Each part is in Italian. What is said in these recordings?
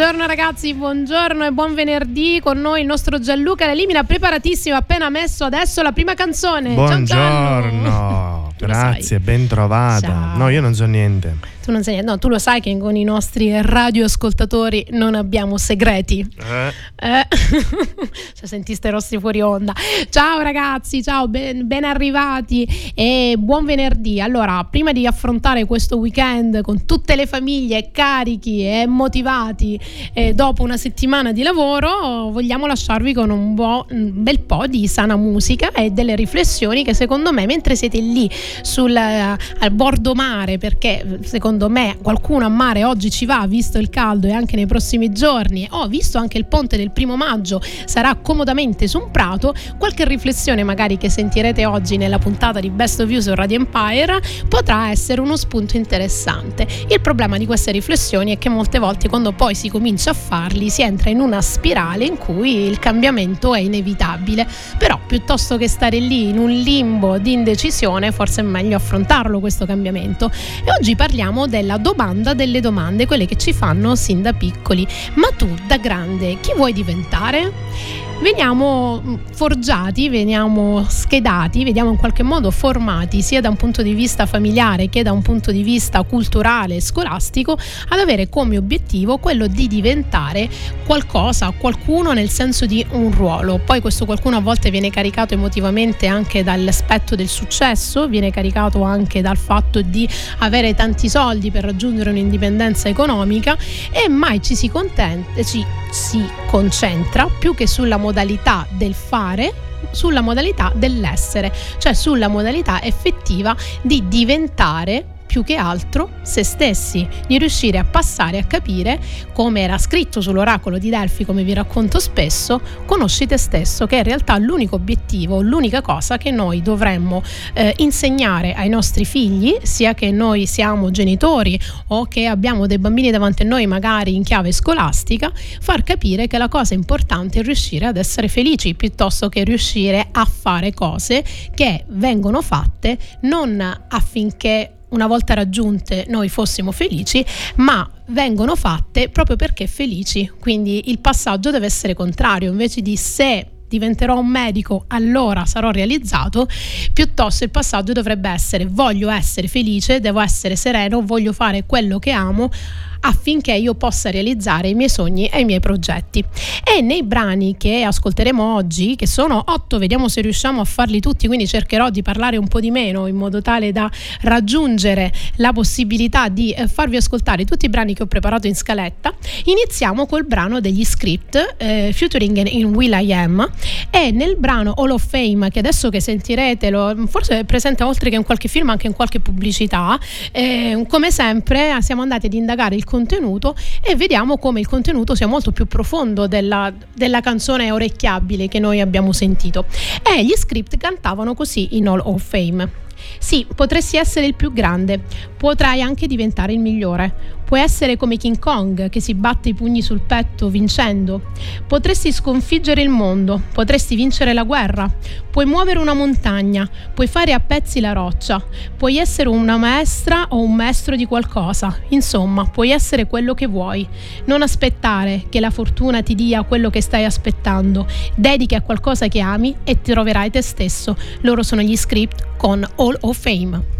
Buongiorno ragazzi, buongiorno e buon venerdì. Con noi il nostro Gianluca L'Elimina, preparatissimo, appena messo adesso la prima canzone. Buongiorno, grazie, ben trovata. Ciao. No, io non so niente tu non sai niente. No, tu lo sai che con i nostri radioascoltatori non abbiamo segreti. Eh. eh. cioè, sentiste rossi fuori onda. Ciao ragazzi, ciao, ben, ben, arrivati e buon venerdì. Allora, prima di affrontare questo weekend con tutte le famiglie carichi e motivati eh, dopo una settimana di lavoro, vogliamo lasciarvi con un, bo- un bel po' di sana musica e delle riflessioni che secondo me mentre siete lì sul, uh, al bordo mare, perché secondo me qualcuno a mare oggi ci va, visto il caldo e anche nei prossimi giorni, o visto anche il ponte del primo maggio sarà comodamente su un prato, qualche riflessione magari che sentirete oggi nella puntata di Best of You su Radio Empire potrà essere uno spunto interessante. Il problema di queste riflessioni è che molte volte quando poi si comincia a farli si entra in una spirale in cui il cambiamento è inevitabile, però piuttosto che stare lì in un limbo di indecisione forse è meglio affrontarlo questo cambiamento. E oggi parliamo della domanda delle domande, quelle che ci fanno sin da piccoli. Ma tu da grande chi vuoi diventare? Veniamo mm, forgiati, veniamo schedati, vediamo in qualche modo formati sia da un punto di vista familiare che da un punto di vista culturale e scolastico ad avere come obiettivo quello di diventare qualcosa, qualcuno nel senso di un ruolo. Poi questo qualcuno a volte viene caricato emotivamente anche dall'aspetto del successo, viene caricato anche dal fatto di avere tanti soldi per raggiungere un'indipendenza economica e mai ci si, contenta, ci si concentra più che sulla modalità del fare sulla modalità dell'essere, cioè sulla modalità effettiva di diventare più che altro se stessi, di riuscire a passare a capire, come era scritto sull'oracolo di Delfi, come vi racconto spesso, conosci te stesso, che è in realtà l'unico obiettivo, l'unica cosa che noi dovremmo eh, insegnare ai nostri figli, sia che noi siamo genitori o che abbiamo dei bambini davanti a noi magari in chiave scolastica, far capire che la cosa importante è riuscire ad essere felici piuttosto che riuscire a fare cose che vengono fatte non affinché una volta raggiunte noi fossimo felici, ma vengono fatte proprio perché felici. Quindi il passaggio deve essere contrario, invece di se diventerò un medico, allora sarò realizzato, piuttosto il passaggio dovrebbe essere voglio essere felice, devo essere sereno, voglio fare quello che amo affinché io possa realizzare i miei sogni e i miei progetti. E nei brani che ascolteremo oggi, che sono otto, vediamo se riusciamo a farli tutti, quindi cercherò di parlare un po' di meno in modo tale da raggiungere la possibilità di eh, farvi ascoltare tutti i brani che ho preparato in scaletta. Iniziamo col brano degli script, eh, Futuring in Will I Am, e nel brano Hall of Fame, che adesso che sentirete, lo, forse è presente oltre che in qualche film anche in qualche pubblicità, eh, come sempre siamo andati ad indagare il contenuto e vediamo come il contenuto sia molto più profondo della, della canzone orecchiabile che noi abbiamo sentito. E gli script cantavano così in Hall of Fame. Sì, potresti essere il più grande, potrai anche diventare il migliore. Puoi essere come King Kong che si batte i pugni sul petto vincendo. Potresti sconfiggere il mondo, potresti vincere la guerra. Puoi muovere una montagna, puoi fare a pezzi la roccia. Puoi essere una maestra o un maestro di qualcosa. Insomma, puoi essere quello che vuoi. Non aspettare che la fortuna ti dia quello che stai aspettando. Dedichi a qualcosa che ami e troverai te stesso. Loro sono gli script con All of Fame.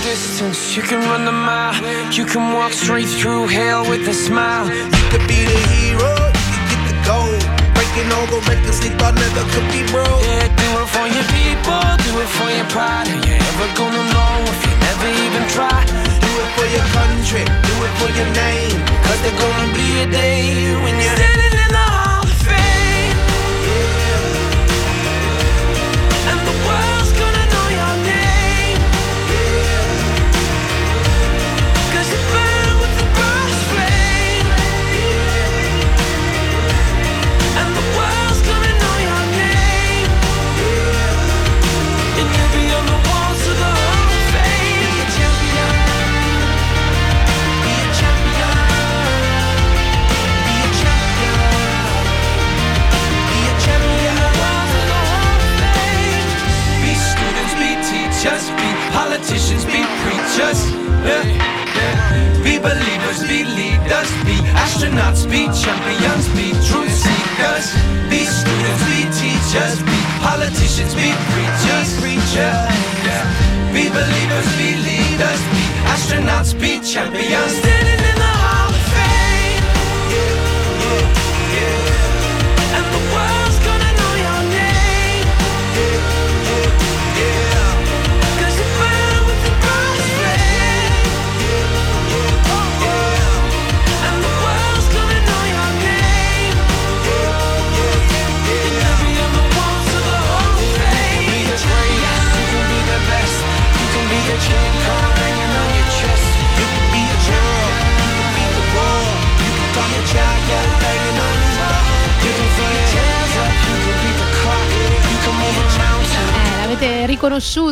You can run the mile You can walk straight through hell with a smile. You could be the hero, you could get the gold. Breaking all the records they thought never could be broke. Yeah, do it for your people, do it for your pride. Are you ever gonna know if you never even try? Do it for your country, do it for your name. Cause there's gonna be a day when you're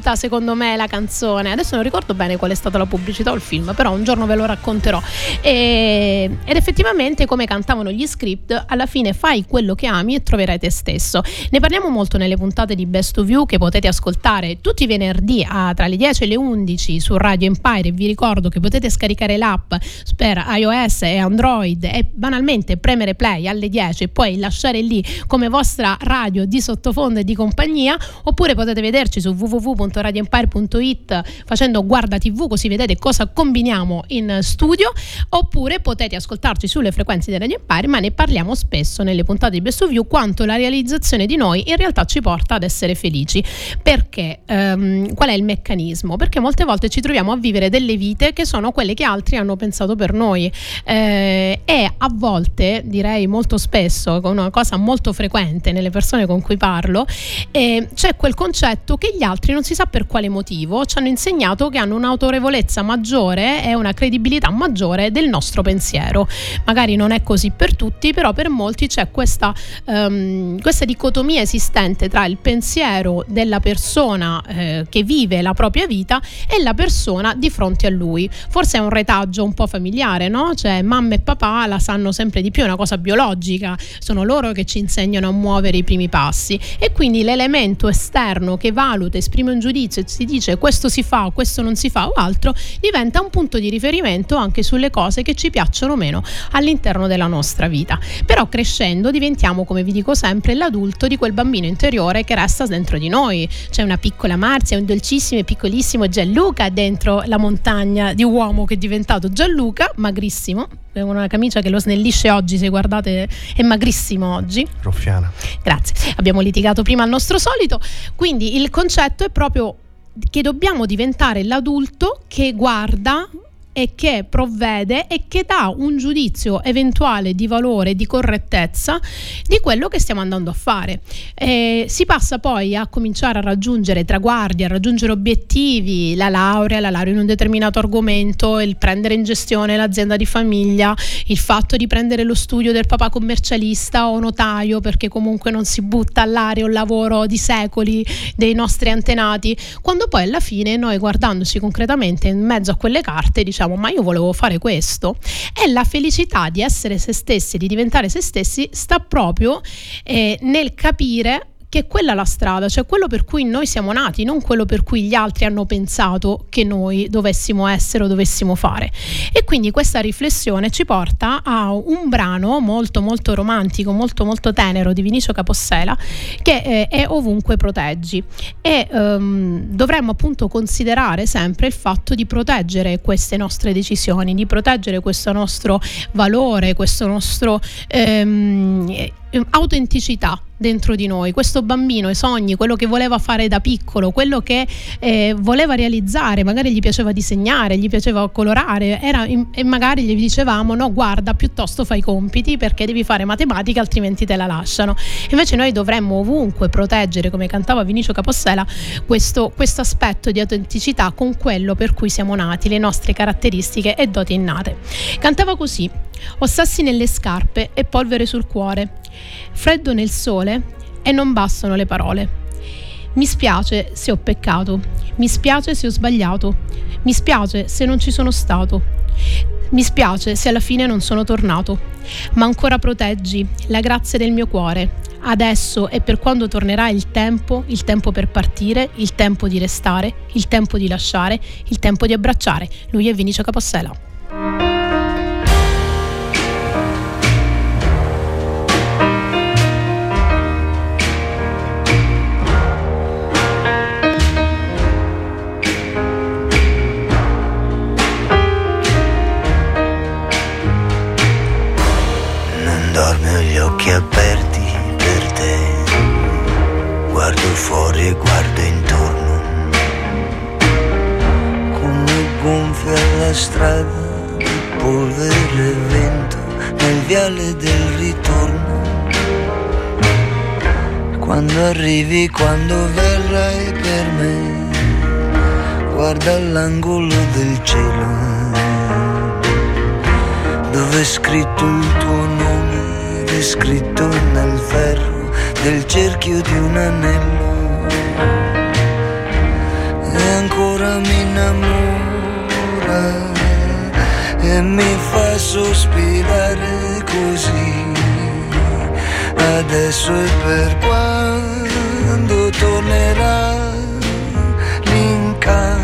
riconosciuta secondo me la canzone. Adesso non ricordo bene qual è stata la pubblicità o il film, però un giorno ve lo racconterò. E- ed effettivamente, come cantavano gli script, alla fine fai quello che ami e troverai te stesso. Ne parliamo molto nelle puntate di Best of You che potete ascoltare tutti i venerdì a- tra le 10 e le 11 su Radio Empire. Vi ricordo che potete scaricare l'app per iOS e Android e banalmente premere play alle 10 e poi lasciare lì come vostra radio di sottofondo e di compagnia oppure potete vederci su www.radioempire.it facendo guarda tv così vedete cosa combiniamo in studio. Oppure potete ascoltarci sulle frequenze di Radio Empire ma ne parliamo spesso nelle puntate di Best of You quanto la realizzazione di noi in realtà ci porta ad essere felici. Perché ehm, qual è il meccanismo? Perché molte volte ci troviamo a vivere delle vite che sono quelle che altri hanno pensato per noi. Eh, e a volte direi molto spesso una cosa molto frequente nelle persone con cui parlo eh, c'è quel concetto che gli altri non si sa per quale motivo ci hanno insegnato che hanno un'autorevolezza maggiore e una credibilità maggiore del nostro pensiero. Magari non è così per tutti però per molti c'è questa, ehm, questa dicotomia esistente tra il pensiero della persona eh, che vive la propria vita e la persona di fronte a lui. Forse è un retaggio un po' familiare no? cioè mamma e papà la sanno sempre di più è una cosa biologica sono loro che ci insegnano a muovere i primi passi. E quindi l'elemento esterno che valuta esprime un giudizio e si dice questo si fa questo non si fa o altro diventa un punto di riferimento anche sulle cose che ci piacciono o meno all'interno della nostra vita. Però crescendo diventiamo come vi dico sempre l'adulto di quel bambino interiore che resta dentro di noi. C'è una piccola Marzia un dolcissimo e piccolissimo Gianluca dentro la montagna di uomo che è diventato Gianluca magrissimo con una camicia che lo snellisce oggi se guardate è magrissimo oggi Ruffiana. Grazie. Abbiamo litigato prima al nostro solito. Quindi il concetto è proprio che dobbiamo diventare l'adulto che guarda e che provvede e che dà un giudizio eventuale di valore, di correttezza di quello che stiamo andando a fare. Eh, si passa poi a cominciare a raggiungere traguardi, a raggiungere obiettivi, la laurea, la laurea in un determinato argomento, il prendere in gestione l'azienda di famiglia, il fatto di prendere lo studio del papà commercialista o notaio perché comunque non si butta all'aria un lavoro di secoli dei nostri antenati, quando poi alla fine noi guardandoci concretamente in mezzo a quelle carte diciamo ma io volevo fare questo e la felicità di essere se stessi, di diventare se stessi sta proprio eh, nel capire che è quella la strada, cioè quello per cui noi siamo nati, non quello per cui gli altri hanno pensato che noi dovessimo essere o dovessimo fare. E quindi questa riflessione ci porta a un brano molto molto romantico, molto molto tenero di Vinicio Capossela che eh, è Ovunque proteggi e ehm, dovremmo appunto considerare sempre il fatto di proteggere queste nostre decisioni, di proteggere questo nostro valore, questo nostro ehm, autenticità dentro di noi, questo bambino, i sogni, quello che voleva fare da piccolo, quello che eh, voleva realizzare, magari gli piaceva disegnare, gli piaceva colorare in, e magari gli dicevamo no guarda piuttosto fai i compiti perché devi fare matematica altrimenti te la lasciano. Invece noi dovremmo ovunque proteggere, come cantava Vinicio Capossela, questo, questo aspetto di autenticità con quello per cui siamo nati, le nostre caratteristiche e doti innate. Cantava così, ho sassi nelle scarpe e polvere sul cuore Freddo nel sole e non bastano le parole. Mi spiace se ho peccato, mi spiace se ho sbagliato, mi spiace se non ci sono stato. Mi spiace se alla fine non sono tornato, ma ancora proteggi la grazia del mio cuore. Adesso e per quando tornerà il tempo, il tempo per partire, il tempo di restare, il tempo di lasciare, il tempo di abbracciare. Lui è Vinicio Capossela. Quando verrai per me, guarda all'angolo del cielo dove è scritto il tuo nome è scritto nel ferro del cerchio di un anello. E ancora mi innamora e mi fa sospirare così. Adesso e per quando tornerà l'incanto.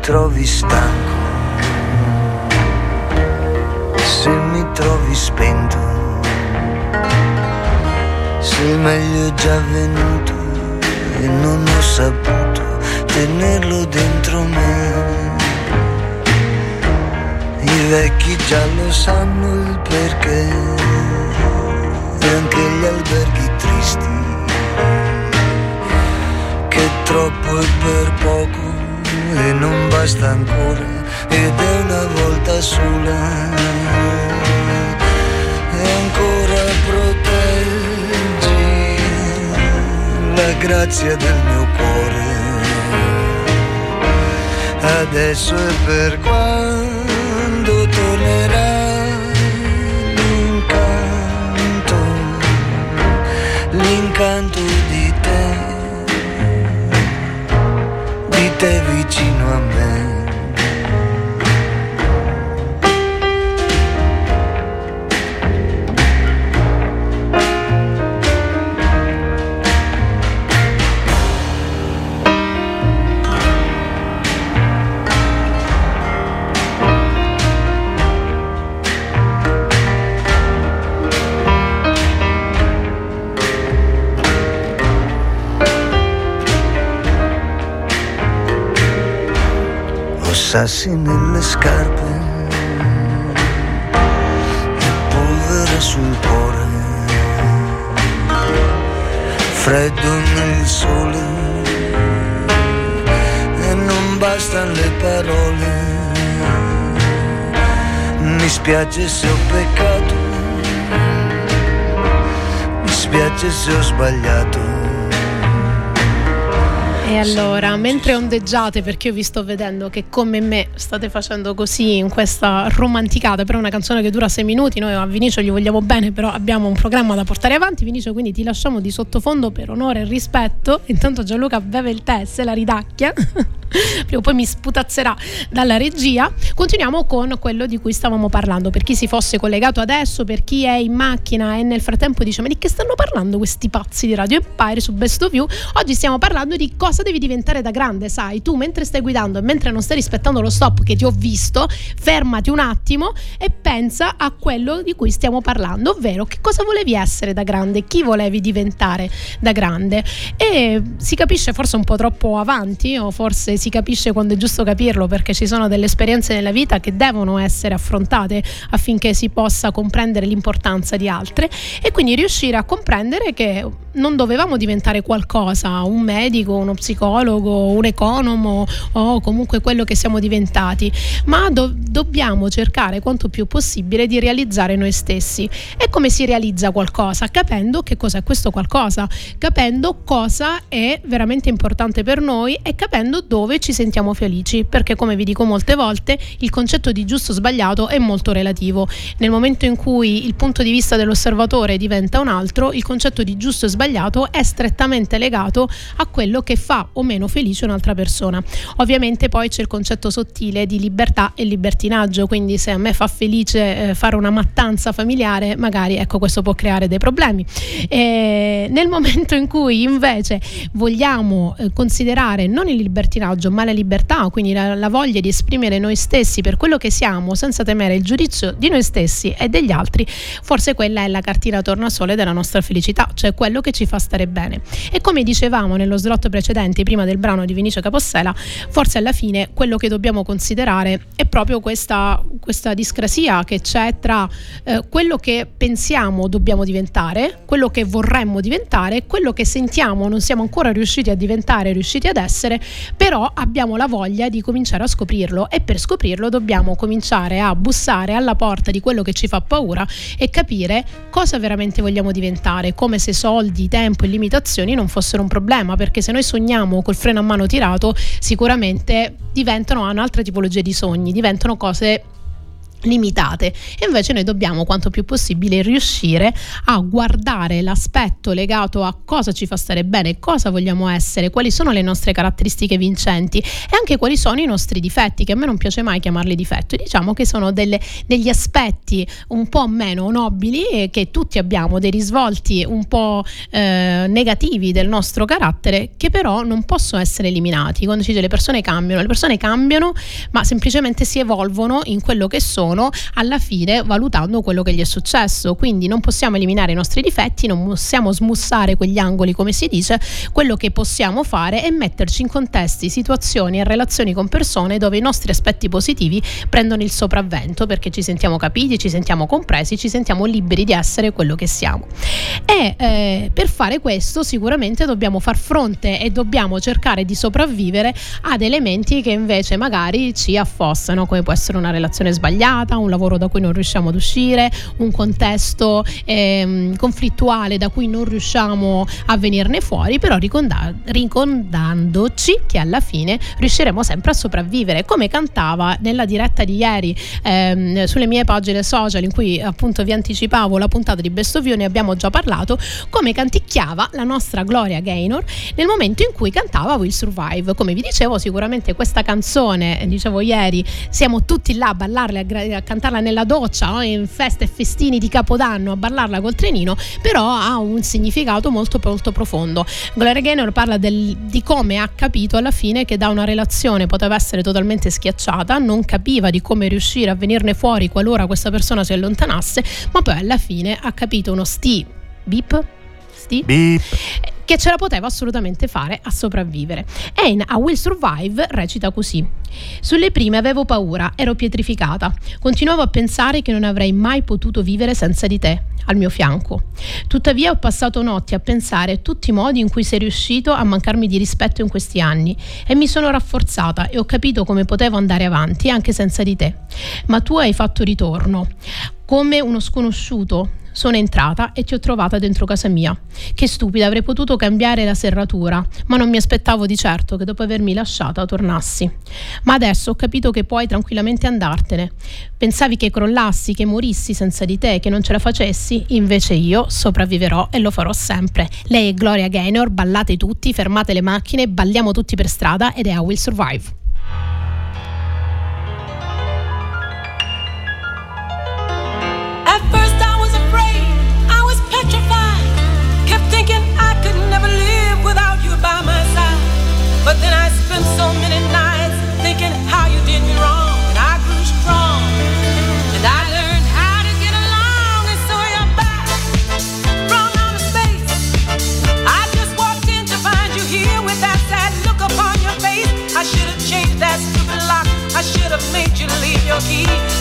Trovi stanco, se mi trovi spento, se meglio è già venuto e non ho saputo tenerlo dentro me. I vecchi già lo sanno il perché, e anche gli alberghi tristi, che troppo è per poco e non basta ancora ed è una volta sola e ancora proteggi la grazia del mio adesso è per quando tornerà l'incanto l'incanto di te te sassi nelle scarpe e polvere sul cuore, freddo nel sole e non bastano le parole. Mi spiace se ho peccato, mi spiace se ho sbagliato, E allora, mentre ondeggiate, perché io vi sto vedendo che come me state facendo così in questa romanticata, però è una canzone che dura sei minuti, noi a Vinicio gli vogliamo bene, però abbiamo un programma da portare avanti, Vinicio quindi ti lasciamo di sottofondo per onore e rispetto, intanto Gianluca beve il tè, se la ridacchia. prima o poi mi sputazzerà dalla regia. Continuiamo con quello di cui stavamo parlando. Per chi si fosse collegato adesso, per chi è in macchina e nel frattempo dice: Ma di che stanno parlando questi pazzi di Radio Empire su Best of You? Oggi stiamo parlando di cosa devi diventare da grande. Sai, tu mentre stai guidando e mentre non stai rispettando lo stop che ti ho visto, fermati un attimo e pensa a quello di cui stiamo parlando, ovvero che cosa volevi essere da grande, chi volevi diventare da grande. E si capisce forse un po' troppo avanti, o forse si capisce quando è giusto capirlo perché ci sono delle esperienze nella vita che devono essere affrontate affinché si possa comprendere l'importanza di altre e quindi riuscire a comprendere che non dovevamo diventare qualcosa, un medico, uno un economo o comunque quello che siamo diventati, ma do- dobbiamo cercare quanto più possibile di realizzare noi stessi. E come si realizza qualcosa? Capendo che cosa è questo qualcosa, capendo cosa è veramente importante per noi e capendo dove ci sentiamo felici, perché come vi dico molte volte, il concetto di giusto o sbagliato è molto relativo. Nel momento in cui il punto di vista dell'osservatore diventa un altro, il concetto di giusto e sbagliato è strettamente legato a quello che fa o meno felice un'altra persona. Ovviamente poi c'è il concetto sottile di libertà e libertinaggio, quindi se a me fa felice eh, fare una mattanza familiare, magari ecco questo può creare dei problemi. E nel momento in cui invece vogliamo eh, considerare non il libertinaggio ma la libertà, quindi la, la voglia di esprimere noi stessi per quello che siamo senza temere il giudizio di noi stessi e degli altri, forse quella è la cartina tornasole della nostra felicità, cioè quello che ci fa stare bene. E come dicevamo nello slot precedente, prima del brano di Vinicio Capossela, forse alla fine quello che dobbiamo considerare è proprio questa, questa discrasia che c'è tra eh, quello che pensiamo dobbiamo diventare, quello che vorremmo diventare, quello che sentiamo non siamo ancora riusciti a diventare, riusciti ad essere, però abbiamo la voglia di cominciare a scoprirlo e per scoprirlo dobbiamo cominciare a bussare alla porta di quello che ci fa paura e capire cosa veramente vogliamo diventare, come se soldi di tempo e limitazioni non fossero un problema, perché se noi sogniamo col freno a mano tirato, sicuramente diventano un'altra tipologia di sogni, diventano cose limitate e invece noi dobbiamo quanto più possibile riuscire a guardare l'aspetto legato a cosa ci fa stare bene, cosa vogliamo essere, quali sono le nostre caratteristiche vincenti e anche quali sono i nostri difetti, che a me non piace mai chiamarli difetti, diciamo che sono delle, degli aspetti un po' meno nobili e che tutti abbiamo, dei risvolti un po' eh, negativi del nostro carattere che però non possono essere eliminati. Quando si dice le persone cambiano, le persone cambiano ma semplicemente si evolvono in quello che sono sono alla fine valutando quello che gli è successo. Quindi non possiamo eliminare i nostri difetti, non possiamo smussare quegli angoli come si dice, quello che possiamo fare è metterci in contesti, situazioni e relazioni con persone dove i nostri aspetti positivi prendono il sopravvento perché ci sentiamo capiti, ci sentiamo compresi, ci sentiamo liberi di essere quello che siamo. E eh, per fare questo sicuramente dobbiamo far fronte e dobbiamo cercare di sopravvivere ad elementi che invece magari ci affossano, come può essere una relazione sbagliata, complicata, un lavoro da cui non riusciamo ad uscire, un contesto ehm, conflittuale da cui non riusciamo a venirne fuori, però riconda- ricordandoci che alla fine riusciremo sempre a sopravvivere, come cantava nella diretta di ieri ehm, sulle mie pagine social in cui appunto vi anticipavo la puntata di Best of You, ne abbiamo già parlato, come canticchiava la nostra Gloria Gaynor nel momento in cui cantava Will Survive. Come vi dicevo, sicuramente questa canzone, dicevo ieri, siamo tutti là a ballarle a, a cantarla nella doccia, no? in feste e festini di Capodanno, a ballarla col trenino, però ha un significato molto molto profondo. Gloria Gaynor parla del, di come ha capito alla fine che da una relazione poteva essere totalmente schiacciata, non capiva di come riuscire a venirne fuori qualora questa persona si allontanasse, ma poi alla fine ha capito uno sti beep Sti beep che ce la poteva assolutamente fare a sopravvivere. E in A Will Survive recita così. Sulle prime avevo paura, ero pietrificata. Continuavo a pensare che non avrei mai potuto vivere senza di te, al mio fianco. Tuttavia ho passato notti a pensare a tutti i modi in cui sei riuscito a mancarmi di rispetto in questi anni e mi sono rafforzata e ho capito come potevo andare avanti anche senza di te. Ma tu hai fatto ritorno come uno sconosciuto Sono entrata e ti ho trovata dentro casa mia. Che stupida, avrei potuto cambiare la serratura, ma non mi aspettavo di certo che dopo avermi lasciata tornassi. Ma adesso ho capito che puoi tranquillamente andartene. Pensavi che crollassi, che morissi senza di te, che non ce la facessi? Invece io sopravviverò e lo farò sempre. Lei è Gloria Gaynor, ballate tutti, fermate le macchine, balliamo tutti per strada ed è I Will Survive. You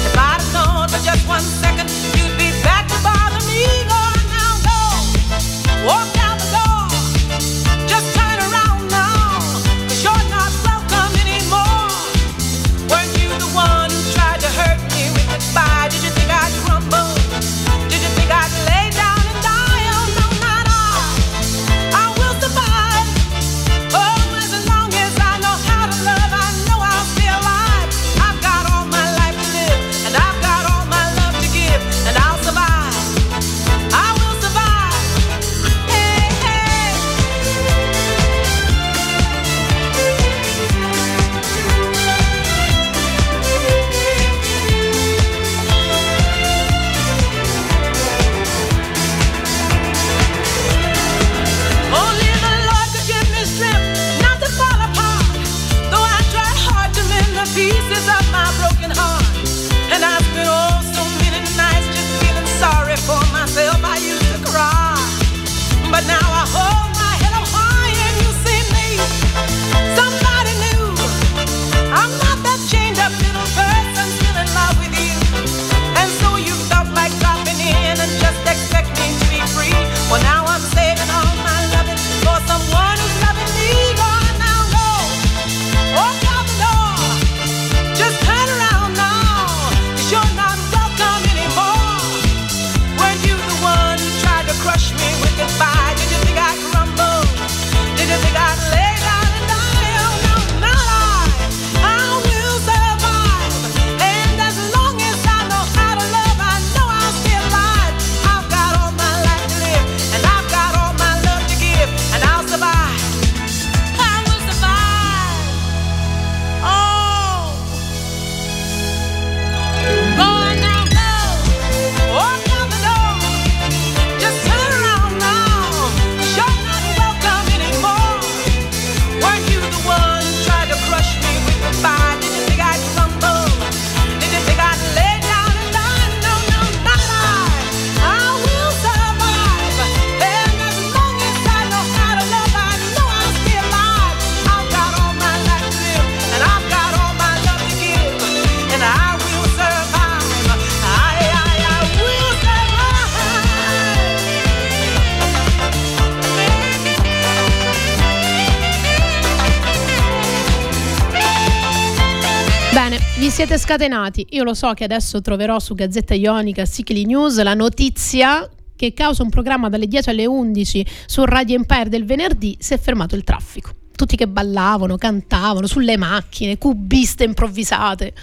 siete scatenati. Io lo so che adesso troverò su Gazzetta Ionica, Sicili News, la notizia che causa un programma dalle 10 alle 11 su Radio Empire del venerdì si è fermato il traffico. Tutti che ballavano, cantavano sulle macchine, cubiste improvvisate.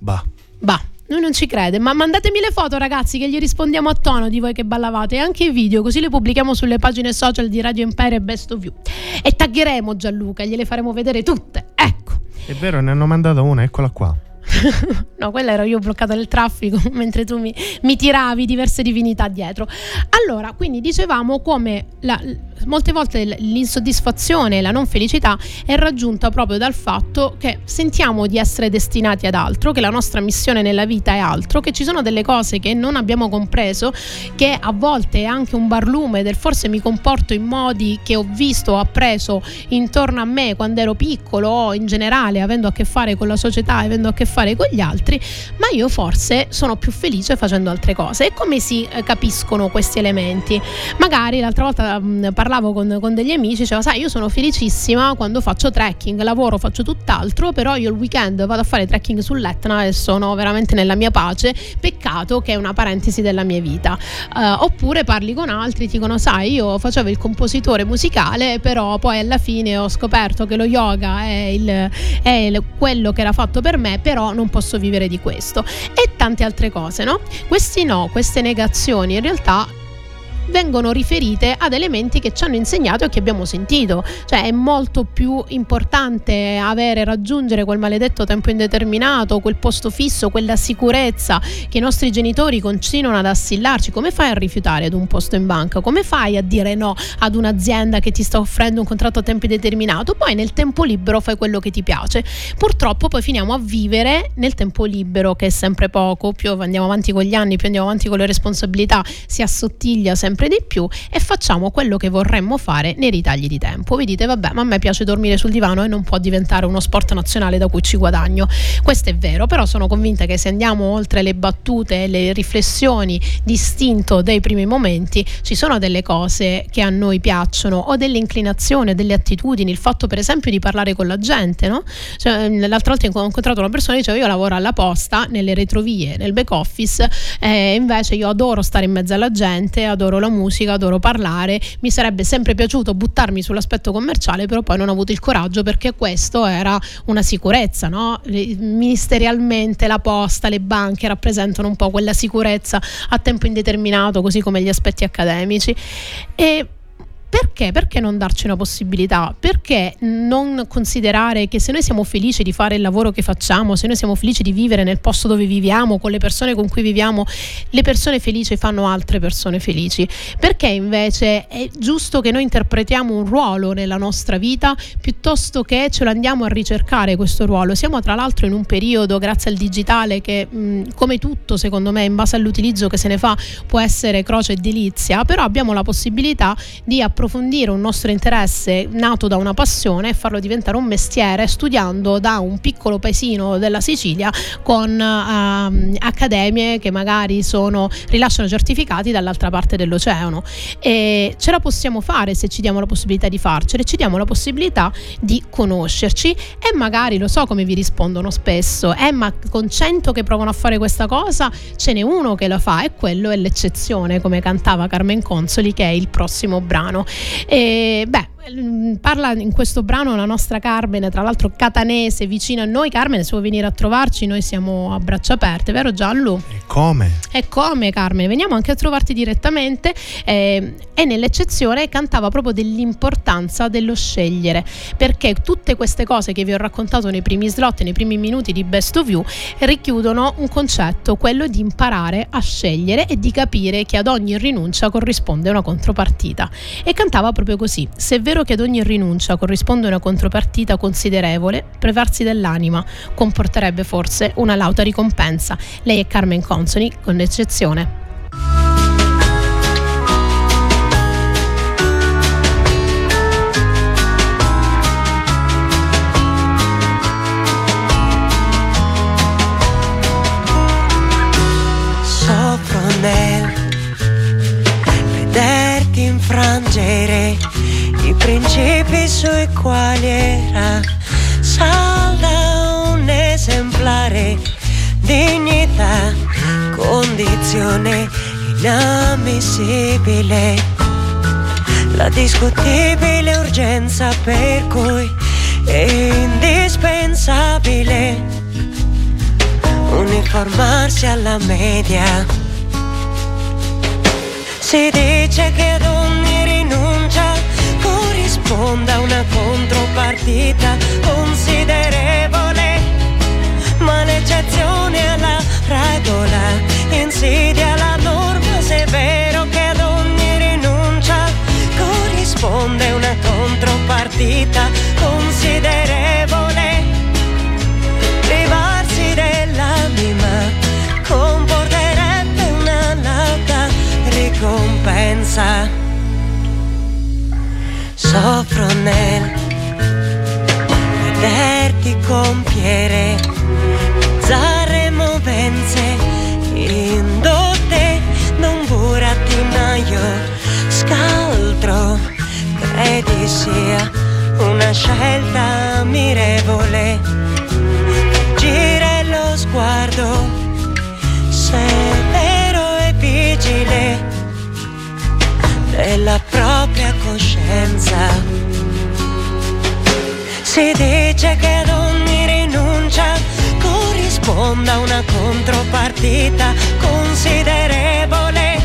Bah. Bah. Lui non ci crede, ma mandatemi le foto ragazzi che gli rispondiamo a tono di voi che ballavate e anche i video, così le pubblichiamo sulle pagine social di Radio Empire e Best of You. E taggheremo Gianluca, gliele faremo vedere tutte. Ecco. È vero, ne hanno mandato una, eccola qua. no, quella ero io bloccata nel traffico mentre tu mi, mi, tiravi diverse divinità dietro. Allora, quindi dicevamo come la, molte volte l'insoddisfazione la non felicità è raggiunta proprio dal fatto che sentiamo di essere destinati ad altro, che la nostra missione nella vita è altro, che ci sono delle cose che non abbiamo compreso, che a volte è anche un barlume del forse mi comporto in modi che ho visto o appreso intorno a me quando ero piccolo o in generale avendo a che fare con la società, avendo a che fare fare con gli altri, ma io forse sono più felice facendo altre cose. E come si eh, capiscono questi elementi? Magari l'altra volta mm, parlavo con, con, degli amici, dicevo, sai, io sono felicissima quando faccio trekking, lavoro, faccio tutt'altro, però io il weekend vado a fare trekking sull'Etna e sono veramente nella mia pace, peccato che è una parentesi della mia vita. Uh, oppure parli con altri, dicono, sai, io facevo il compositore musicale, però poi alla fine ho scoperto che lo yoga è, il, è quello che era fatto per me, però non posso vivere di questo. E tante altre cose, no? Questi no, queste negazioni in realtà vengono riferite ad elementi che ci hanno insegnato e che abbiamo sentito. Cioè è molto più importante avere, raggiungere quel maledetto tempo indeterminato, quel posto fisso, quella sicurezza che i nostri genitori continuano ad assillarci. Come fai a rifiutare ad un posto in banca? Come fai a dire no ad un'azienda che ti sta offrendo un contratto a tempo indeterminato? Poi nel tempo libero fai quello che ti piace. Purtroppo poi finiamo a vivere nel tempo libero, che è sempre poco, più andiamo avanti con gli anni, più andiamo avanti con le responsabilità, si assottiglia sempre sempre di più e facciamo quello che vorremmo fare nei ritagli di tempo. Vi dite, vabbè, ma a me piace dormire sul divano e non può diventare uno sport nazionale da cui ci guadagno. Questo è vero, però sono convinta che se andiamo oltre le battute e le riflessioni distinto dei primi momenti, ci sono delle cose che a noi piacciono o delle inclinazioni, delle attitudini, il fatto per esempio di parlare con la gente, no? Cioè, l'altra volta ho incontrato una persona che diceva io lavoro alla posta, nelle retrovie, nel back office, e invece io adoro stare in mezzo alla gente, adoro la la musica, adoro parlare, mi sarebbe sempre piaciuto buttarmi sull'aspetto commerciale, però poi non ho avuto il coraggio perché questo era una sicurezza, no? Ministerialmente la posta, le banche rappresentano un po' quella sicurezza a tempo indeterminato, così come gli aspetti accademici. E perché? Perché non darci una possibilità? Perché non considerare che se noi siamo felici di fare il lavoro che facciamo, se noi siamo felici di vivere nel posto dove viviamo, con le persone con cui viviamo, le persone felici fanno altre persone felici? Perché invece è giusto che noi interpretiamo un ruolo nella nostra vita piuttosto che ce lo andiamo a ricercare questo ruolo? Siamo tra l'altro in un periodo, grazie al digitale, che mh, come tutto secondo me, in base all'utilizzo che se ne fa, può essere croce e delizia, però abbiamo la possibilità di approfondire approfondire un nostro interesse nato da una passione e farlo diventare un mestiere studiando da un piccolo paesino della Sicilia con uh, accademie che magari sono, rilasciano certificati dall'altra parte dell'oceano. E ce la possiamo fare se ci diamo la possibilità di farcela, ci diamo la possibilità di conoscerci e magari lo so come vi rispondono spesso, eh ma con 100 che provano a fare questa cosa ce n'è uno che la fa e quello è l'eccezione come cantava Carmen Consoli che è il prossimo brano. E beh, parla in questo brano la nostra Carmen, tra l'altro catanese, vicino a noi. Carmen, se vuoi venire a trovarci, noi siamo a braccia aperte, vero Gianlu? E come? E come Carmen? Veniamo anche a trovarti direttamente. Eh, e nell'eccezione cantava proprio dell'importanza dello scegliere, perché tutte queste cose che vi ho raccontato nei primi slot, nei primi minuti di Best of You, richiudono un concetto, quello di imparare a scegliere e di capire che ad ogni rinuncia corrisponde una contropartita. E cantava proprio così. Se è vero vero che ad ogni rinuncia corrisponde una contropartita considerevole, privarsi dell'anima comporterebbe forse una lauta ricompensa. Lei è Carmen Consoni, con l'eccezione. Sui quali era salda un esemplare, dignità, condizione inammissibile, la discutibile urgenza per cui è indispensabile uniformarsi alla media. Si dice che ad ogni corrisponda una contropartita considerevole, ma l'eccezione alla regola insidia la norma se è vero che ad ogni rinuncia corrisponde una contropartita considerevole. Privarsi dell'anima comporterebbe una lauta ricompensa soffro nel vederti compiere zare movenze indotte non burattinaio scaltro credi sia una scelta ammirevole. Gira lo sguardo severo e vigile della coscienza. Si dice che ad ogni rinuncia corrisponda una contropartita considerevole,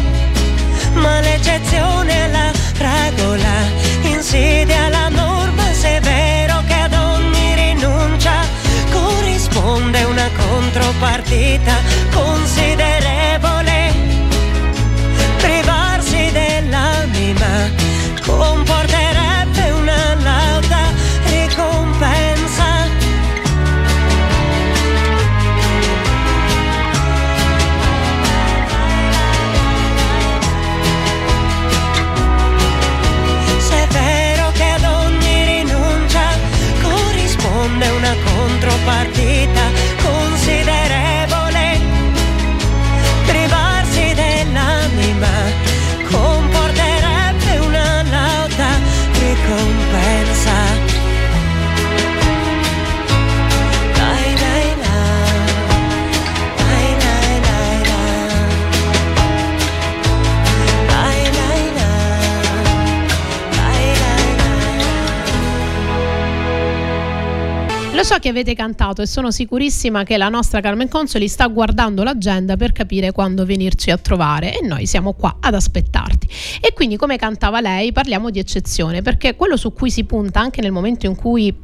ma l'eccezione la regola insidia la norma se è vero che ad ogni rinuncia corrisponde una contropartita considerevole. So che avete cantato e sono sicurissima che la nostra Carmen Consoli sta guardando l'agenda per capire quando venirci a trovare e noi siamo qua ad aspettarti. E quindi come cantava lei parliamo di eccezione perché quello su cui si punta anche nel momento in cui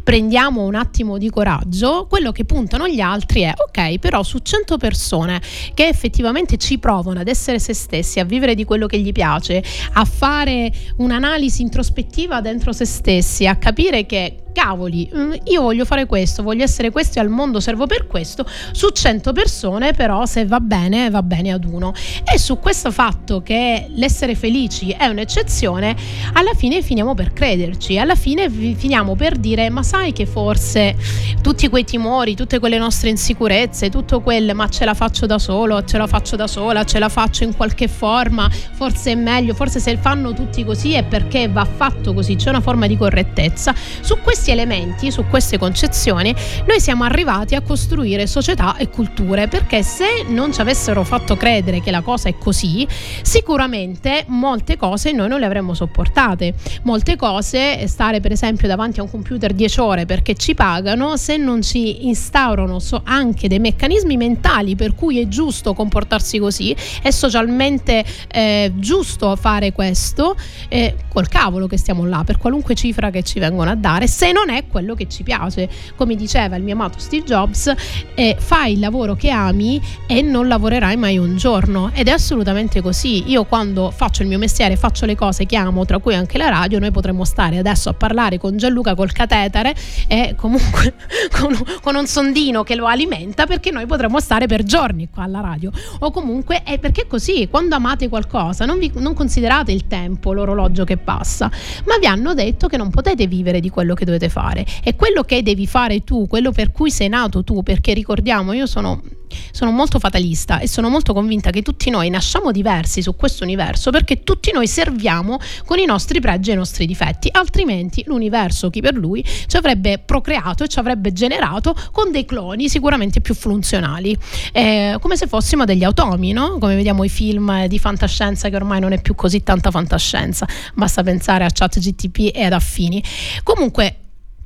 prendiamo un attimo di coraggio, quello che puntano gli altri è ok, però su 100 persone che effettivamente ci provano ad essere se stessi, a vivere di quello che gli piace, a fare un'analisi introspettiva dentro se stessi, a capire che cavoli, mm, io voglio fare questo, voglio essere questo e al mondo servo per questo, su 100 persone però se va bene va bene ad uno. E su questo fatto che l'essere felici è un'eccezione, alla fine finiamo per crederci, alla fine finiamo per dire ma sai che forse tutti quei timori, tutte quelle nostre insicurezze, tutto quel ma ce la faccio da solo, ce la faccio da sola, ce la faccio in qualche forma, forse è meglio, forse se fanno tutti così è perché va fatto così, c'è una forma di correttezza. Su questi elementi, su queste concezioni, noi siamo arrivati a costruire società e culture perché se non ci avessero fatto credere che la cosa è così, sicuramente molte cose noi non le avremmo sopportate. Molte cose, stare per esempio davanti a un computer 10 ore perché ci pagano, se non ci instaurano anche dei meccanismi mentali per cui è giusto comportarsi così, è socialmente eh, giusto fare questo, eh, col cavolo che stiamo là per qualunque cifra che ci vengono a dare, se non è quello che ci piace. Come diceva il mio amato Steve Jobs, eh, fai il lavoro che ami e non lavorerai mai un giorno. Ed è assolutamente così. Io quando faccio il mio mestiere, faccio le cose che amo, tra cui anche la radio, noi potremmo stare adesso a parlare con Gianluca col catetere e comunque con, con un sondino che lo alimenta perché noi potremmo stare per giorni qua alla radio. O comunque è perché così, quando amate qualcosa non, vi, non considerate il tempo, l'orologio che passa, ma vi hanno detto che non potete vivere di quello che dovete fare. E quello che devi fare tu, quello per cui sei nato tu, perché ricordiamo, io sono sono molto fatalista e sono molto convinta che tutti noi nasciamo diversi su questo universo perché tutti noi serviamo con i nostri pregi e i nostri difetti, altrimenti l'universo, chi per lui, ci avrebbe procreato e ci avrebbe generato con dei cloni sicuramente più funzionali, eh, come se fossimo degli automi, no? come vediamo i film di fantascienza che ormai non è più così tanta fantascienza, basta pensare a ChatGTP e ad affini. Comunque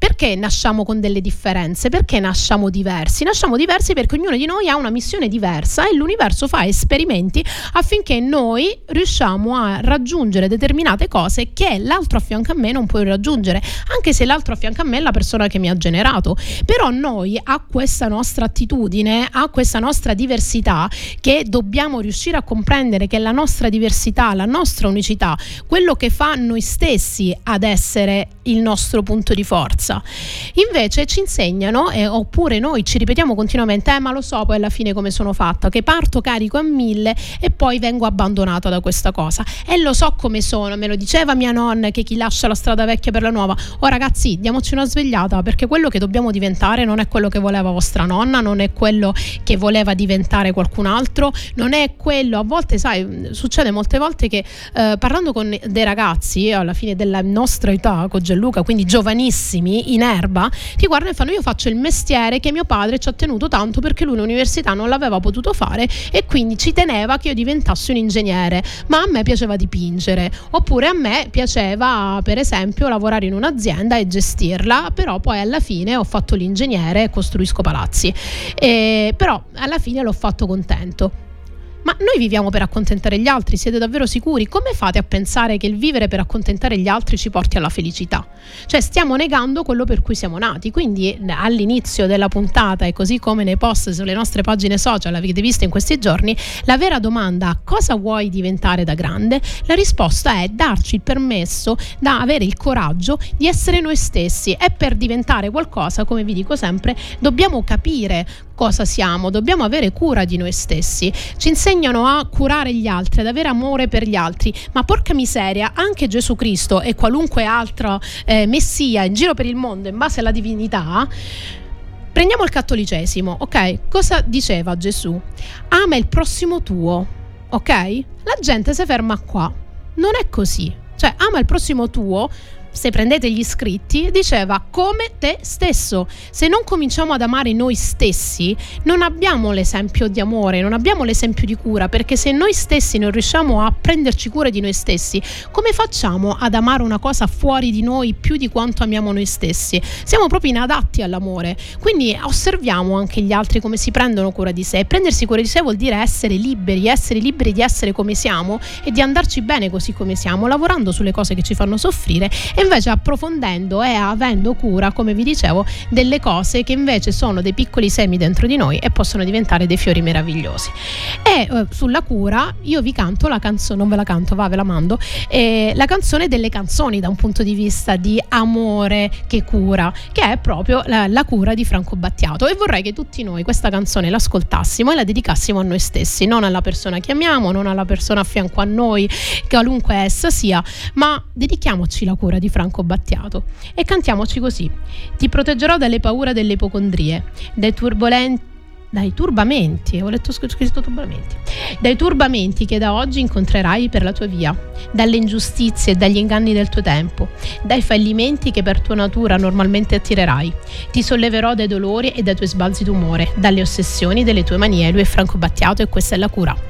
perché nasciamo con delle differenze? Perché nasciamo diversi? Nasciamo diversi perché ognuno di noi ha una missione diversa e l'universo fa esperimenti affinché noi riusciamo a raggiungere determinate cose che l'altro a fianco a me non può raggiungere, anche se l'altro a fianco a me è la persona che mi ha generato. Però noi a questa nostra attitudine, a questa nostra diversità, che dobbiamo riuscire a comprendere che la nostra diversità, la nostra unicità, quello che fa noi stessi ad essere il nostro punto di forza. Invece ci insegnano, eh, oppure noi ci ripetiamo continuamente, eh, ma lo so poi alla fine come sono fatta, che parto carico a mille e poi vengo abbandonata da questa cosa. E lo so come sono, me lo diceva mia nonna che chi lascia la strada vecchia per la nuova. Oh ragazzi, diamoci una svegliata perché quello che dobbiamo diventare non è quello che voleva vostra nonna, non è quello che voleva diventare qualcun altro, non è quello, a volte sai, succede molte volte che eh, parlando con dei ragazzi alla fine della nostra età, con Gianluca, quindi giovanissimi, in erba, ti guardano e fanno io faccio il mestiere che mio padre ci ha tenuto tanto perché lui l'università non l'aveva potuto fare e quindi ci teneva che io diventassi un ingegnere, ma a me piaceva dipingere, oppure a me piaceva per esempio lavorare in un'azienda e gestirla, però poi alla fine ho fatto l'ingegnere e costruisco palazzi, e, però alla fine l'ho fatto contento. Ma noi viviamo per accontentare gli altri, siete davvero sicuri? Come fate a pensare che il vivere per accontentare gli altri ci porti alla felicità? Cioè stiamo negando quello per cui siamo nati, quindi all'inizio della puntata e così come nei post sulle nostre pagine social avete visto in questi giorni, la vera domanda cosa vuoi diventare da grande? La risposta è darci il permesso da avere il coraggio di essere noi stessi e per diventare qualcosa, come vi dico sempre, dobbiamo capire cosa siamo, dobbiamo avere cura di noi stessi. Ci insegnano a curare gli altri, ad avere amore per gli altri, ma porca miseria, anche Gesù Cristo e qualunque altro eh, messia in giro per il mondo in base alla divinità Prendiamo il cattolicesimo, ok? Cosa diceva Gesù? Ama il prossimo tuo, ok? La gente si ferma qua. Non è così. Cioè, ama il prossimo tuo se prendete gli iscritti, diceva come te stesso. Se non cominciamo ad amare noi stessi, non abbiamo l'esempio di amore, non abbiamo l'esempio di cura, perché se noi stessi non riusciamo a prenderci cura di noi stessi, come facciamo ad amare una cosa fuori di noi più di quanto amiamo noi stessi? Siamo proprio inadatti all'amore. Quindi osserviamo anche gli altri come si prendono cura di sé. Prendersi cura di sé vuol dire essere liberi, essere liberi di essere come siamo e di andarci bene così come siamo, lavorando sulle cose che ci fanno soffrire e invece approfondendo e avendo cura, come vi dicevo, delle cose che invece sono dei piccoli semi dentro di noi e possono diventare dei fiori meravigliosi. E eh, sulla cura io vi canto la canzone, non ve la canto, va, ve la mando, eh, la canzone delle canzoni da un punto di vista di amore che cura, che è proprio la, la cura di Franco Battiato e vorrei che tutti noi questa canzone l'ascoltassimo e la dedicassimo a noi stessi, non alla persona che amiamo, non alla persona a fianco a noi, qualunque essa sia, ma dedichiamoci la cura di Franco Battiato. E cantiamoci così. Ti proteggerò dalle paure delle ipocondrie, dai turbolenti dai turbamenti, ho letto scritto turbamenti, dai turbamenti che da oggi incontrerai per la tua via, dalle ingiustizie e dagli inganni del tuo tempo, dai fallimenti che per tua natura normalmente attirerai. Ti solleverò dai dolori e dai tuoi sbalzi d'umore, dalle ossessioni delle tue manie. Lui è Franco Battiato e questa è la cura.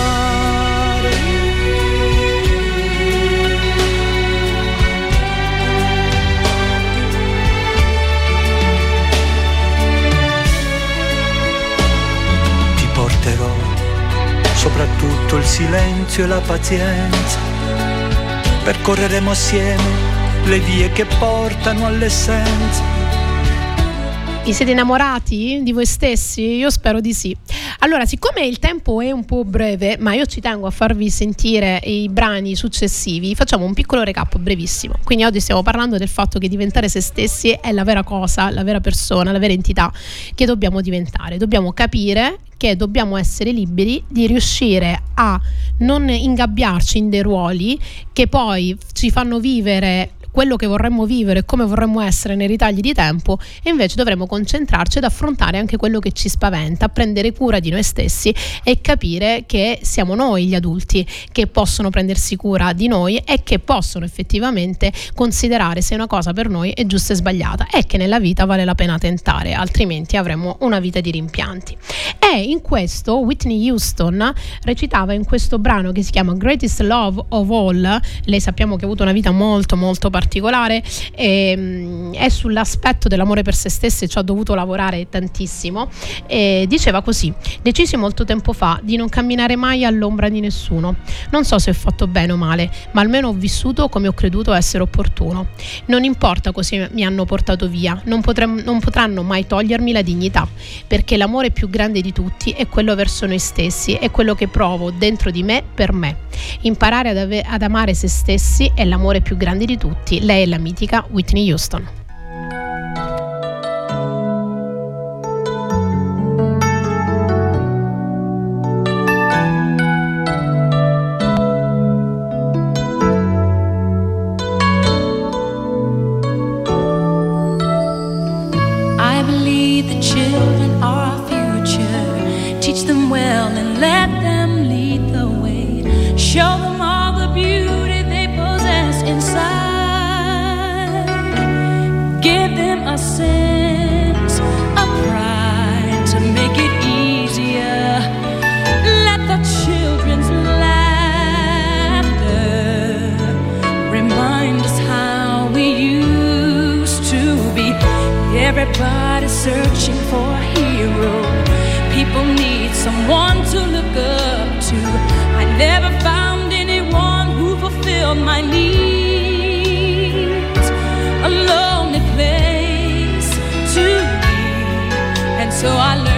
Soprattutto il silenzio e la pazienza. Percorreremo assieme le vie che portano all'essenza vi siete innamorati di voi stessi? Io spero di sì. Allora, siccome il tempo è un po' breve, ma io ci tengo a farvi sentire i brani successivi, facciamo un piccolo recap brevissimo. Quindi oggi stiamo parlando del fatto che diventare se stessi è la vera cosa, la vera persona, la vera entità che dobbiamo diventare. Dobbiamo capire che dobbiamo essere liberi di riuscire a non ingabbiarci in dei ruoli che poi ci fanno vivere quello che vorremmo vivere e come vorremmo essere nei ritagli di tempo e invece dovremmo concentrarci ad affrontare anche quello che ci spaventa, prendere cura di noi stessi e capire che siamo noi gli adulti che possono prendersi cura di noi e che possono effettivamente considerare se una cosa per noi è giusta e sbagliata e che nella vita vale la pena tentare, altrimenti avremo una vita di rimpianti. E in questo Whitney Houston recitava in questo brano che si chiama Greatest Love of All, lei sappiamo che ha avuto una vita molto molto particolare particolare e, ehm, è sull'aspetto dell'amore per se stessi ci ha dovuto lavorare tantissimo. E diceva così decisi molto tempo fa di non camminare mai all'ombra di nessuno. Non so se ho fatto bene o male ma almeno ho vissuto come ho creduto essere opportuno. Non importa così mi hanno portato via non, potrem- non potranno mai togliermi la dignità perché l'amore più grande di tutti è quello verso noi stessi è quello che provo dentro di me per me. Imparare ad, ave- ad amare se stessi è l'amore più grande di tutti tutti, lei è la mitica Whitney Houston. my sins, I pride to make it easier. Let the children's laughter remind us how we used to be. Everybody searching for a hero. People need someone to look up to. I never found anyone who fulfilled my need. so I learned.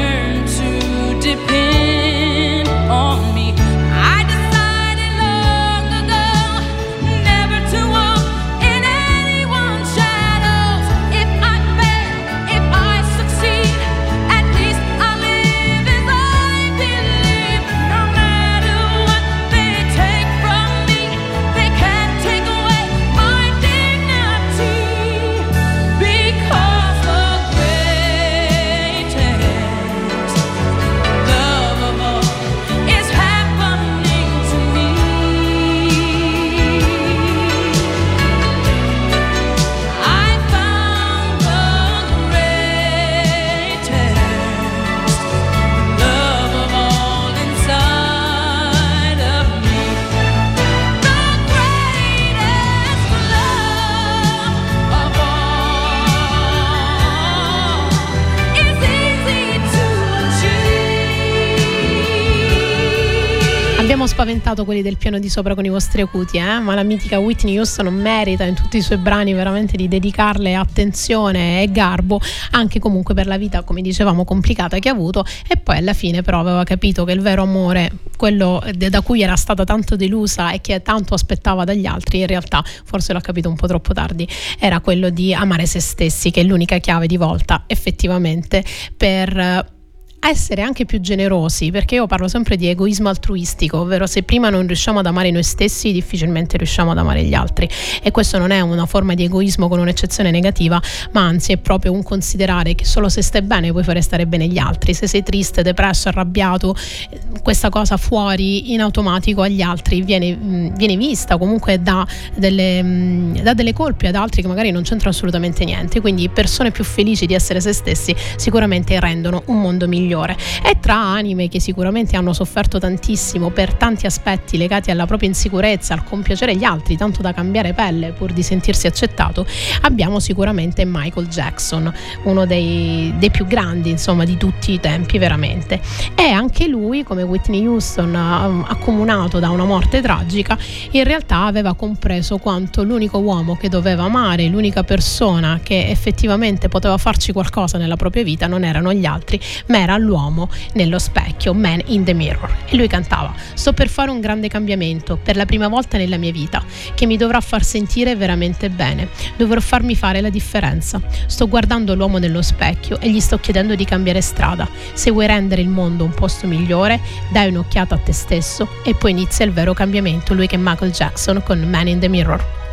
Spaventato quelli del piano di sopra con i vostri acuti, eh? ma la mitica Whitney Houston merita in tutti i suoi brani veramente di dedicarle attenzione e garbo, anche comunque per la vita, come dicevamo, complicata che ha avuto e poi alla fine però aveva capito che il vero amore, quello da cui era stata tanto delusa e che tanto aspettava dagli altri, in realtà forse l'ha capito un po' troppo tardi, era quello di amare se stessi, che è l'unica chiave di volta effettivamente per essere anche più generosi, perché io parlo sempre di egoismo altruistico, ovvero se prima non riusciamo ad amare noi stessi, difficilmente riusciamo ad amare gli altri. E questo non è una forma di egoismo con un'eccezione negativa, ma anzi è proprio un considerare che solo se stai bene puoi fare stare bene gli altri. Se sei triste, depresso, arrabbiato, questa cosa fuori in automatico agli altri viene, viene vista comunque da delle, da delle colpe ad altri che magari non c'entrano assolutamente niente. Quindi persone più felici di essere se stessi sicuramente rendono un mondo migliore migliore. E tra anime che sicuramente hanno sofferto tantissimo per tanti aspetti legati alla propria insicurezza, al compiacere gli altri, tanto da cambiare pelle pur di sentirsi accettato, abbiamo sicuramente Michael Jackson, uno dei, dei più grandi insomma di tutti i tempi veramente. E anche lui, come Whitney Houston, um, accomunato da una morte tragica, in realtà aveva compreso quanto l'unico uomo che doveva amare, l'unica persona che effettivamente poteva farci qualcosa nella propria vita non erano gli altri, ma era l'uomo nello specchio, Man in the Mirror. E lui cantava: Sto per fare un grande cambiamento per la prima volta nella mia vita, che mi dovrà far sentire veramente bene. Dovrò farmi fare la differenza. Sto guardando l'uomo nello specchio e gli sto chiedendo di cambiare strada. Se vuoi rendere il mondo un posto migliore, dai un'occhiata a te stesso e poi inizia il vero cambiamento. Lui che è Michael Jackson con Man in the Mirror.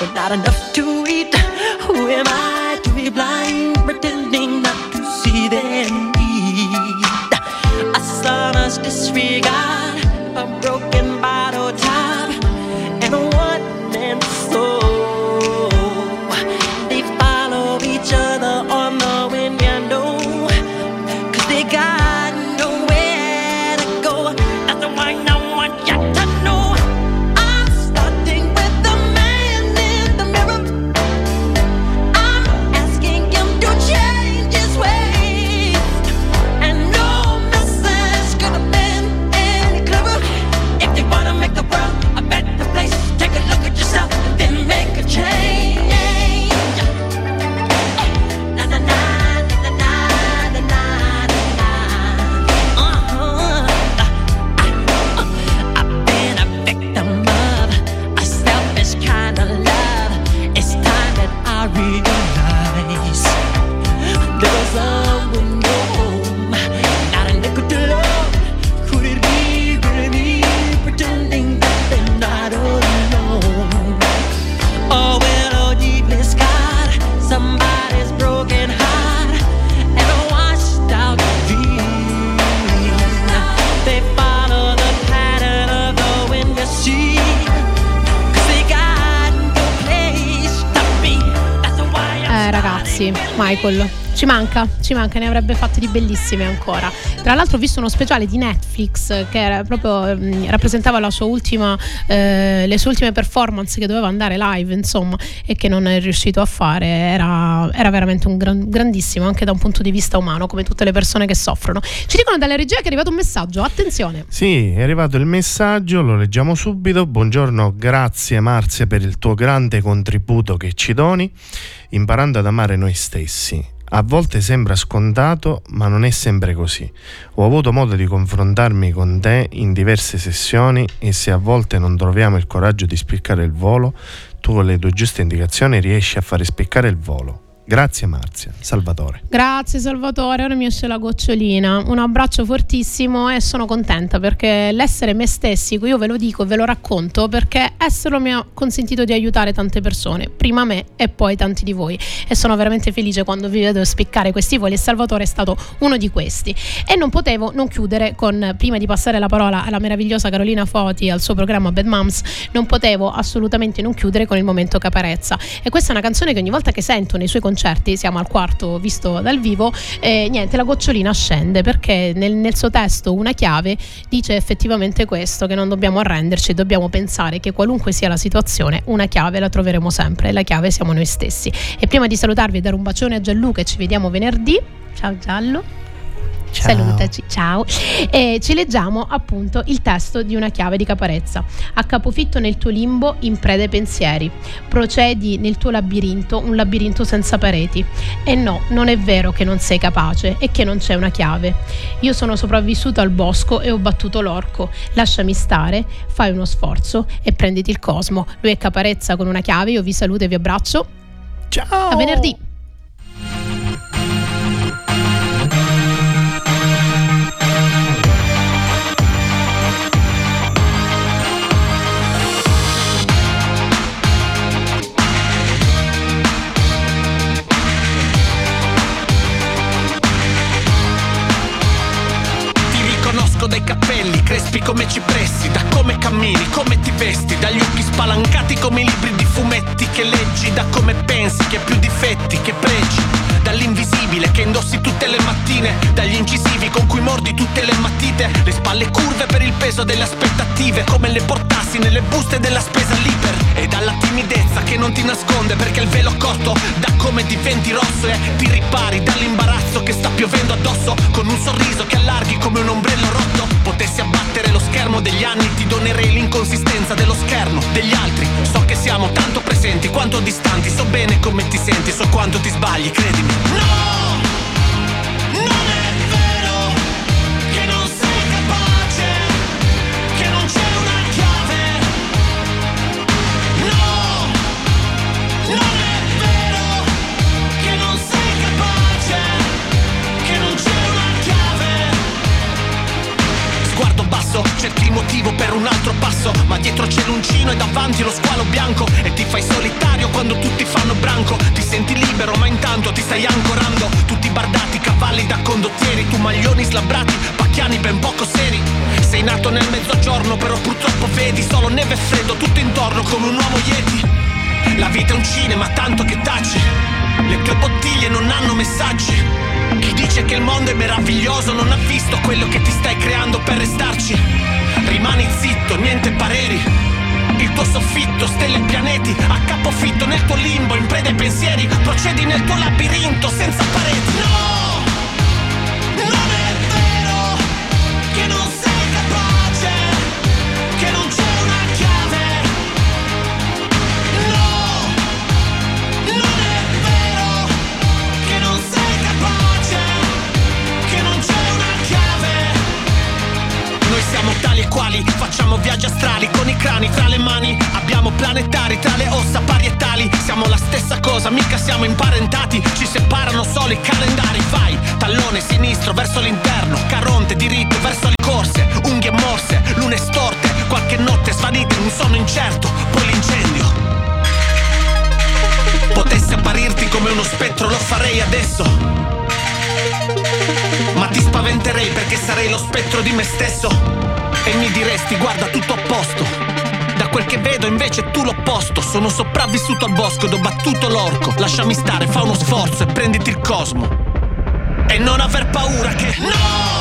with not enough to eat. Who am I to be blind, manca, ci manca, ne avrebbe fatte di bellissime ancora. Tra l'altro ho visto uno speciale di Netflix che proprio, mh, rappresentava la sua ultima, eh, le sue ultime performance che doveva andare live, insomma, e che non è riuscito a fare. Era, era veramente un gran- grandissimo anche da un punto di vista umano, come tutte le persone che soffrono. Ci dicono dalla regia che è arrivato un messaggio, attenzione. Sì, è arrivato il messaggio, lo leggiamo subito. Buongiorno, grazie Marzia per il tuo grande contributo che ci doni, imparando ad amare noi stessi. A volte sembra scontato, ma non è sempre così. Ho avuto modo di confrontarmi con te in diverse sessioni e se a volte non troviamo il coraggio di spiccare il volo, tu con le tue giuste indicazioni riesci a fare spiccare il volo. Grazie Marzia, Salvatore. Grazie Salvatore, ora mi esce la gocciolina. Un abbraccio fortissimo e sono contenta perché l'essere me stessi, io ve lo dico e ve lo racconto perché esserlo mi ha consentito di aiutare tante persone, prima me e poi tanti di voi. E sono veramente felice quando vi vedo spiccare questi voli e Salvatore è stato uno di questi. E non potevo non chiudere con, prima di passare la parola alla meravigliosa Carolina Foti al suo programma Bad Moms, non potevo assolutamente non chiudere con il momento Caparezza. E questa è una canzone che ogni volta che sento nei suoi concerti, siamo al quarto visto dal vivo, e niente, la gocciolina scende perché nel, nel suo testo una chiave dice effettivamente questo, che non dobbiamo arrenderci, dobbiamo pensare che qualunque sia la situazione, una chiave la troveremo sempre, la chiave siamo noi stessi. E prima di salutarvi e dare un bacione a Gianluca ci vediamo venerdì, ciao Giallo. Ciao. Salutaci, ciao. E ci leggiamo appunto il testo di una chiave di caparezza. A capofitto nel tuo limbo, in preda ai pensieri. Procedi nel tuo labirinto, un labirinto senza pareti. E no, non è vero che non sei capace e che non c'è una chiave. Io sono sopravvissuto al bosco e ho battuto l'orco. Lasciami stare, fai uno sforzo e prenditi il cosmo. Lui è caparezza con una chiave, io vi saluto e vi abbraccio. Ciao. A venerdì. Crespi come cipressi, da come cammini, come ti vesti, dagli occhi spalancati come i libri di fumetti che leggi, da come pensi che più difetti che pregi, dall'invisibile che indossi tutte le mattine, dagli incisivi con cui mordi tutte le matite, le spalle curve per il peso delle aspettative, come le portassi nelle buste della spesa liber, e dalla timidezza che non ti nasconde perché il velo corto da come diventi rosso e ti ripari dall'imbarazzo che sta piovendo addosso, con un sorriso che allarghi come un ombrello rotto, schermo degli anni, ti donerei l'inconsistenza dello schermo degli altri, so che siamo tanto presenti quanto distanti, so bene come ti senti, so quanto ti sbagli, credimi. No! Motivo per un altro passo. Ma dietro c'è l'uncino e davanti lo squalo bianco. E ti fai solitario quando tutti fanno branco. Ti senti libero ma intanto ti stai ancorando. Tutti bardati, cavalli da condottieri. Tu maglioni slabbrati, pacchiani ben poco seri. Sei nato nel mezzogiorno però purtroppo vedi Solo neve e freddo tutto intorno come un uomo yeti. La vita è un cinema tanto che taci. Le tue bottiglie non hanno messaggi. Chi dice che il mondo è meraviglioso non ha visto quello che ti stai creando per restarci. Rimani zitto, niente pareri. Il tuo soffitto, stelle e pianeti, a capofitto nel tuo limbo, in preda ai pensieri, procedi nel tuo labirinto senza pareti. No! Planetari tra le ossa parietali. Siamo la stessa cosa, mica siamo imparentati. Ci separano solo i calendari. Vai, tallone sinistro verso l'interno, caronte diritto verso le corse, unghie morse, lune storte, qualche notte svanite in un sonno incerto, poi l'incendio. Potessi apparirti come uno spettro, lo farei adesso. Ma ti spaventerei perché sarei lo spettro di me stesso. E mi diresti, guarda, tutto a posto. Quel che vedo invece tu l'opposto. Sono sopravvissuto al bosco ed ho battuto l'orco. Lasciami stare, fa uno sforzo e prenditi il cosmo. E non aver paura che. No!